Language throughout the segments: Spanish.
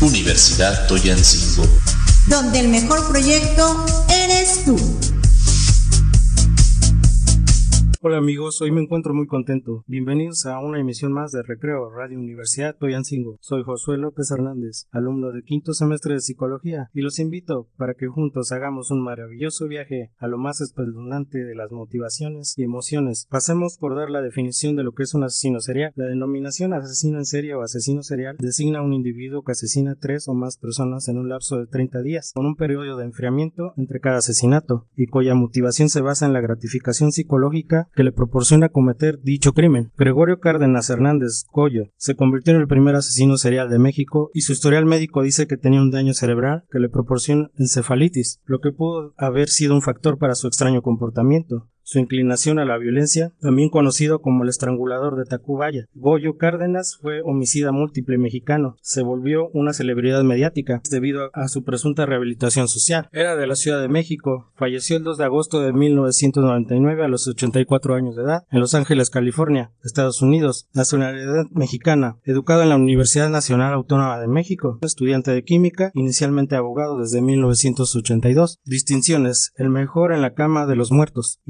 Universidad Toyancingo. Donde el mejor proyecto eres tú. Hola amigos, hoy me encuentro muy contento. Bienvenidos a una emisión más de Recreo Radio Universidad Toyancingo. Soy Josué López Hernández, alumno de quinto semestre de Psicología, y los invito para que juntos hagamos un maravilloso viaje a lo más espeluznante de las motivaciones y emociones. Pasemos por dar la definición de lo que es un asesino serial. La denominación asesino en serie o asesino serial designa a un individuo que asesina tres o más personas en un lapso de 30 días, con un periodo de enfriamiento entre cada asesinato, y cuya motivación se basa en la gratificación psicológica que le proporciona cometer dicho crimen. Gregorio Cárdenas Hernández Coyo se convirtió en el primer asesino serial de México y su historial médico dice que tenía un daño cerebral que le proporciona encefalitis, lo que pudo haber sido un factor para su extraño comportamiento su inclinación a la violencia, también conocido como el estrangulador de Tacubaya. Goyo Cárdenas fue homicida múltiple mexicano, se volvió una celebridad mediática debido a su presunta rehabilitación social. Era de la Ciudad de México, falleció el 2 de agosto de 1999 a los 84 años de edad en Los Ángeles, California, Estados Unidos, nacionalidad mexicana, educado en la Universidad Nacional Autónoma de México, estudiante de química, inicialmente abogado desde 1982. Distinciones: el mejor en la cama de los muertos,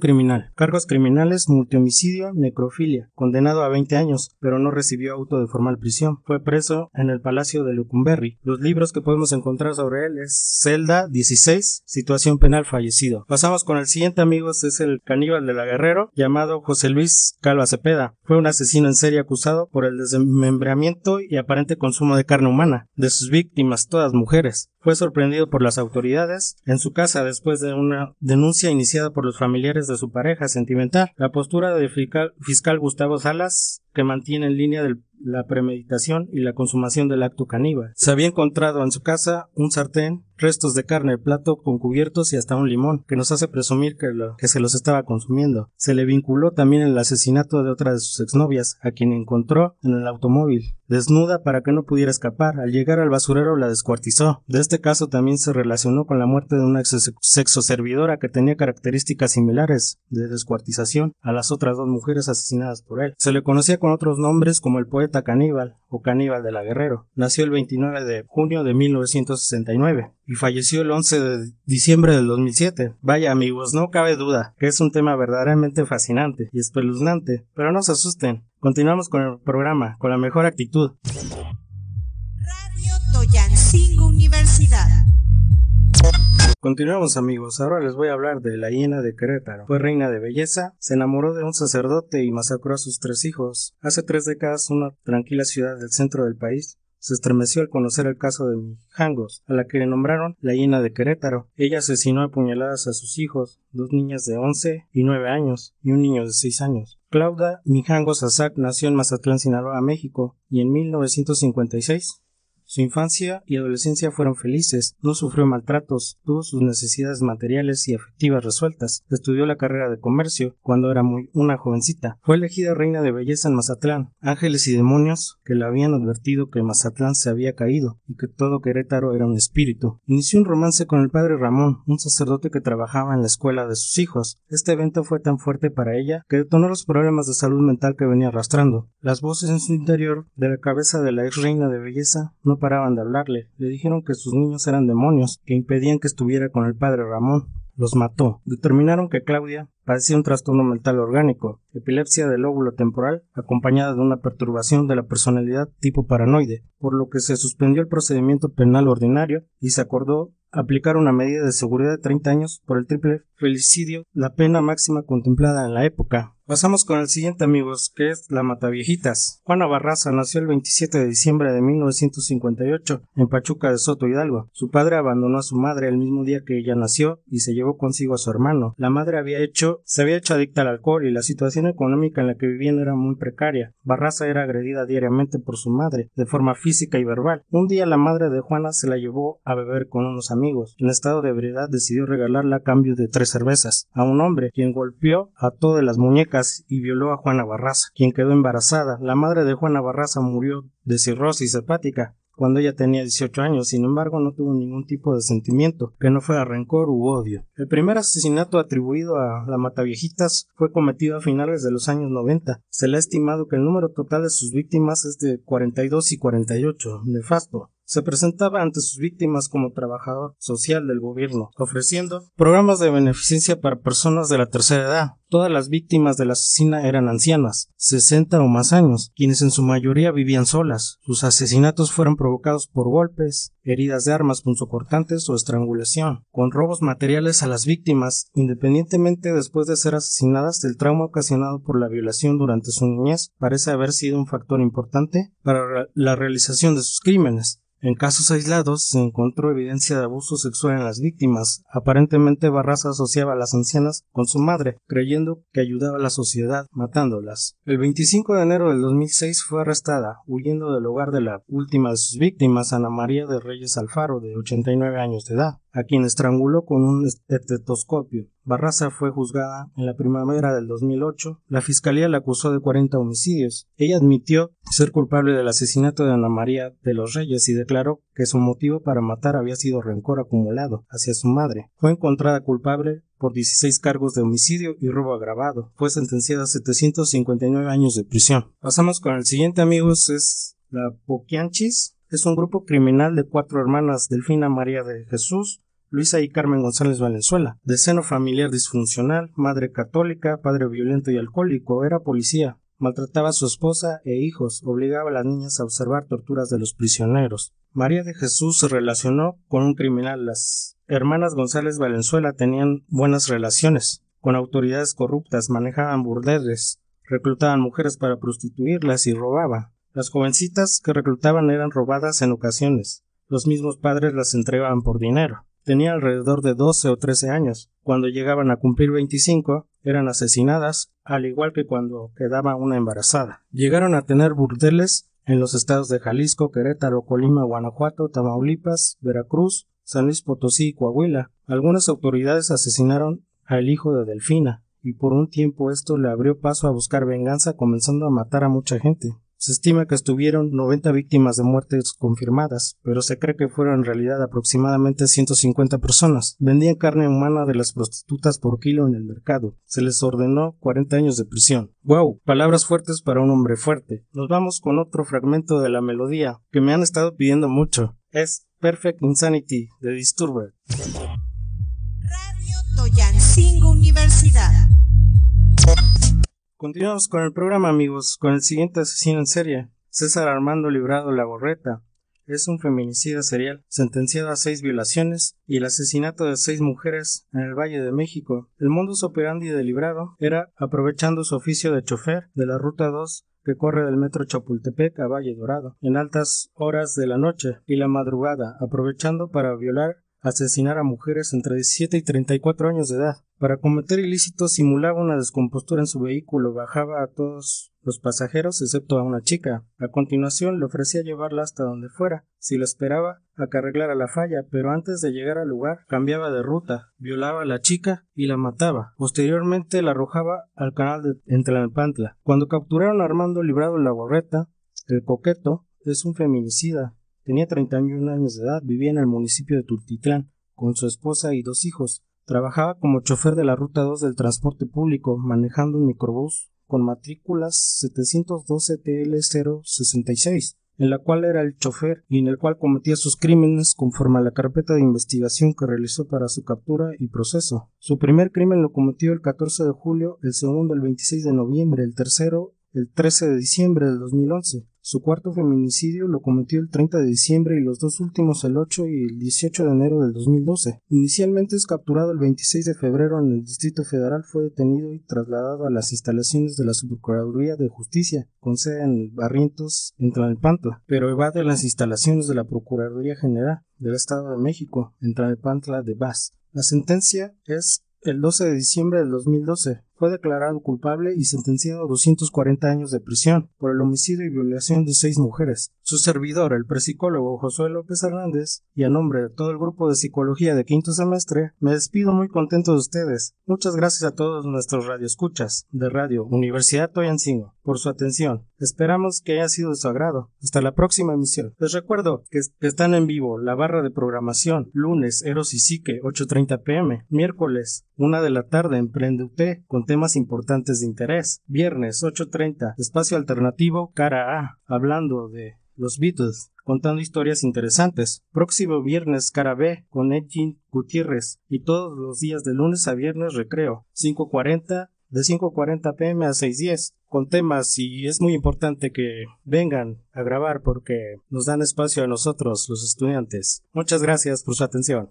Criminal. Cargos criminales, multihomicidio, necrofilia. Condenado a 20 años, pero no recibió auto de formal prisión. Fue preso en el Palacio de Lucumberri. Los libros que podemos encontrar sobre él es Celda 16, Situación penal fallecido. Pasamos con el siguiente amigos, es el caníbal de la Guerrero, llamado José Luis Calva Cepeda. Fue un asesino en serie acusado por el desmembramiento y aparente consumo de carne humana de sus víctimas, todas mujeres. Fue sorprendido por las autoridades en su casa después de una denuncia iniciada por los familiares de su pareja sentimental. La postura del fiscal, Gustavo Salas, que mantiene en línea la premeditación y la consumación del acto caníbal. Se había encontrado en su casa un sartén, restos de carne, plato con cubiertos y hasta un limón, que nos hace presumir que, lo, que se los estaba consumiendo. Se le vinculó también el asesinato de otra de sus exnovias, a quien encontró en el automóvil, desnuda para que no pudiera escapar. Al llegar al basurero la descuartizó. De este caso también se relacionó con la muerte de una sexoservidora que tenía características similares de descuartización a las otras dos mujeres asesinadas por él. Se le conocía con otros nombres como el poeta Caníbal o Caníbal de la Guerrero. Nació el 29 de junio de 1969 y falleció el 11 de diciembre del 2007. Vaya amigos, no cabe duda que es un tema verdaderamente fascinante y espeluznante, pero no se asusten. Continuamos con el programa con la mejor actitud. Radio Toyancingo Universidad. Continuamos amigos, ahora les voy a hablar de la hiena de Querétaro. Fue reina de belleza, se enamoró de un sacerdote y masacró a sus tres hijos. Hace tres décadas una tranquila ciudad del centro del país se estremeció al conocer el caso de Mijangos, a la que le nombraron la hiena de Querétaro. Ella asesinó a puñaladas a sus hijos, dos niñas de 11 y 9 años y un niño de 6 años. Claudia Mijangos Azac nació en Mazatlán, Sinaloa, México, y en 1956 su infancia y adolescencia fueron felices, no sufrió maltratos, tuvo sus necesidades materiales y afectivas resueltas, estudió la carrera de comercio cuando era muy una jovencita. Fue elegida reina de belleza en Mazatlán. Ángeles y demonios que le habían advertido que Mazatlán se había caído y que todo Querétaro era un espíritu. Inició un romance con el padre Ramón, un sacerdote que trabajaba en la escuela de sus hijos. Este evento fue tan fuerte para ella que detonó los problemas de salud mental que venía arrastrando. Las voces en su interior de la cabeza de la ex reina de belleza no paraban de hablarle. Le dijeron que sus niños eran demonios, que impedían que estuviera con el padre Ramón. Los mató. Determinaron que Claudia padecía un trastorno mental orgánico, epilepsia del lóbulo temporal, acompañada de una perturbación de la personalidad tipo paranoide, por lo que se suspendió el procedimiento penal ordinario y se acordó aplicar una medida de seguridad de 30 años por el triple felicidio, la pena máxima contemplada en la época. Pasamos con el siguiente amigos, que es La Mataviejitas. Juana Barraza nació el 27 de diciembre de 1958 en Pachuca de Soto Hidalgo. Su padre abandonó a su madre el mismo día que ella nació y se llevó consigo a su hermano. La madre había hecho, se había hecho adicta al alcohol y la situación económica en la que vivían era muy precaria. Barraza era agredida diariamente por su madre, de forma física y verbal. Un día la madre de Juana se la llevó a beber con unos amigos. En estado de ebriedad decidió regalarla a cambio de tres cervezas a un hombre, quien golpeó a todas las muñecas y violó a Juana Barraza, quien quedó embarazada. La madre de Juana Barraza murió de cirrosis hepática cuando ella tenía 18 años, sin embargo no tuvo ningún tipo de sentimiento, que no fuera rencor u odio. El primer asesinato atribuido a la Mataviejitas fue cometido a finales de los años 90. Se le ha estimado que el número total de sus víctimas es de 42 y 48, nefasto. se presentaba ante sus víctimas como trabajador social del gobierno, ofreciendo programas de beneficencia para personas de la tercera edad. Todas las víctimas de la asesina eran ancianas, 60 o más años, quienes en su mayoría vivían solas. Sus asesinatos fueron provocados por golpes, heridas de armas punzocortantes o estrangulación, con robos materiales a las víctimas, independientemente después de ser asesinadas, el trauma ocasionado por la violación durante su niñez parece haber sido un factor importante para la realización de sus crímenes. En casos aislados se encontró evidencia de abuso sexual en las víctimas. Aparentemente Barraza asociaba a las ancianas con su madre, creyendo que ayudaba a la sociedad matándolas. El 25 de enero del 2006 fue arrestada, huyendo del hogar de la última de víctimas, Ana María de Reyes Alfaro, de 89 años de edad a quien estranguló con un estetoscopio. Barraza fue juzgada en la primavera del 2008. La fiscalía la acusó de 40 homicidios. Ella admitió ser culpable del asesinato de Ana María de los Reyes y declaró que su motivo para matar había sido rencor acumulado hacia su madre. Fue encontrada culpable por 16 cargos de homicidio y robo agravado. Fue sentenciada a 759 años de prisión. Pasamos con el siguiente, amigos, es la Poquianchis es un grupo criminal de cuatro hermanas, Delfina María de Jesús, Luisa y Carmen González Valenzuela, de seno familiar disfuncional, madre católica, padre violento y alcohólico, era policía, maltrataba a su esposa e hijos, obligaba a las niñas a observar torturas de los prisioneros. María de Jesús se relacionó con un criminal. Las hermanas González Valenzuela tenían buenas relaciones con autoridades corruptas, manejaban burdeles, reclutaban mujeres para prostituirlas y robaban. Las jovencitas que reclutaban eran robadas en ocasiones. Los mismos padres las entregaban por dinero. Tenía alrededor de 12 o 13 años. Cuando llegaban a cumplir 25, eran asesinadas, al igual que cuando quedaba una embarazada. Llegaron a tener burdeles en los estados de Jalisco, Querétaro, Colima, Guanajuato, Tamaulipas, Veracruz, San Luis Potosí y Coahuila. Algunas autoridades asesinaron al hijo de Delfina, y por un tiempo esto le abrió paso a buscar venganza comenzando a matar a mucha gente. Se estima que estuvieron 90 víctimas de muertes confirmadas, pero se cree que fueron en realidad aproximadamente 150 personas. Vendían carne humana de las prostitutas por kilo en el mercado. Se les ordenó 40 años de prisión. ¡Wow! Palabras fuertes para un hombre fuerte. Nos vamos con otro fragmento de la melodía que me han estado pidiendo mucho. Es Perfect Insanity de Disturber. Radio Toyancingo Universidad. Continuamos con el programa, amigos, con el siguiente asesino en serie, César Armando Librado Lagorreta. Es un feminicida serial, sentenciado a seis violaciones y el asesinato de seis mujeres en el Valle de México. El modus operandi de Librado era aprovechando su oficio de chofer de la Ruta 2 que corre del metro Chapultepec a Valle Dorado en altas horas de la noche y la madrugada, aprovechando para violar asesinar a mujeres entre 17 y 34 años de edad. Para cometer ilícitos simulaba una descompostura en su vehículo, bajaba a todos los pasajeros excepto a una chica. A continuación le ofrecía llevarla hasta donde fuera, si la esperaba a que arreglara la falla, pero antes de llegar al lugar cambiaba de ruta, violaba a la chica y la mataba. Posteriormente la arrojaba al canal de Entlanepantla. Cuando capturaron a Armando Librado la borreta, el coqueto es un feminicida Tenía 31 años de edad, vivía en el municipio de Tultitlán, con su esposa y dos hijos. Trabajaba como chofer de la Ruta 2 del transporte público, manejando un microbús con matrículas 712 TL066, en la cual era el chofer y en el cual cometía sus crímenes conforme a la carpeta de investigación que realizó para su captura y proceso. Su primer crimen lo cometió el 14 de julio, el segundo el 26 de noviembre, el tercero el 13 de diciembre del 2011. Su cuarto feminicidio lo cometió el 30 de diciembre y los dos últimos el 8 y el 18 de enero del 2012. Inicialmente es capturado el 26 de febrero en el Distrito Federal, fue detenido y trasladado a las instalaciones de la Subprocuraduría de Justicia, con sede en Barrientos, en Tlalnepantla, pero evade las instalaciones de la Procuraduría General del Estado de México, en Tlalnepantla de Vaz. La sentencia es el 12 de diciembre del 2012 fue declarado culpable y sentenciado a 240 años de prisión por el homicidio y violación de seis mujeres. Su servidor, el psicólogo Josué López Hernández, y a nombre de todo el grupo de psicología de quinto semestre, me despido muy contento de ustedes. Muchas gracias a todos nuestros radioescuchas de Radio Universidad Toyancingo por su atención. Esperamos que haya sido de su agrado. Hasta la próxima emisión. Les recuerdo que están en vivo la barra de programación lunes Eros y Psique 8.30 pm, miércoles una de la tarde Emprende UT con temas importantes de interés, viernes 8.30 espacio alternativo cara A hablando de Los Beatles, contando historias interesantes. Próximo viernes cara B con Edgin Gutiérrez y todos los días de lunes a viernes recreo, 5.40 de 5.40 pm a 6.10 con temas y es muy importante que vengan a grabar porque nos dan espacio a nosotros los estudiantes. Muchas gracias por su atención.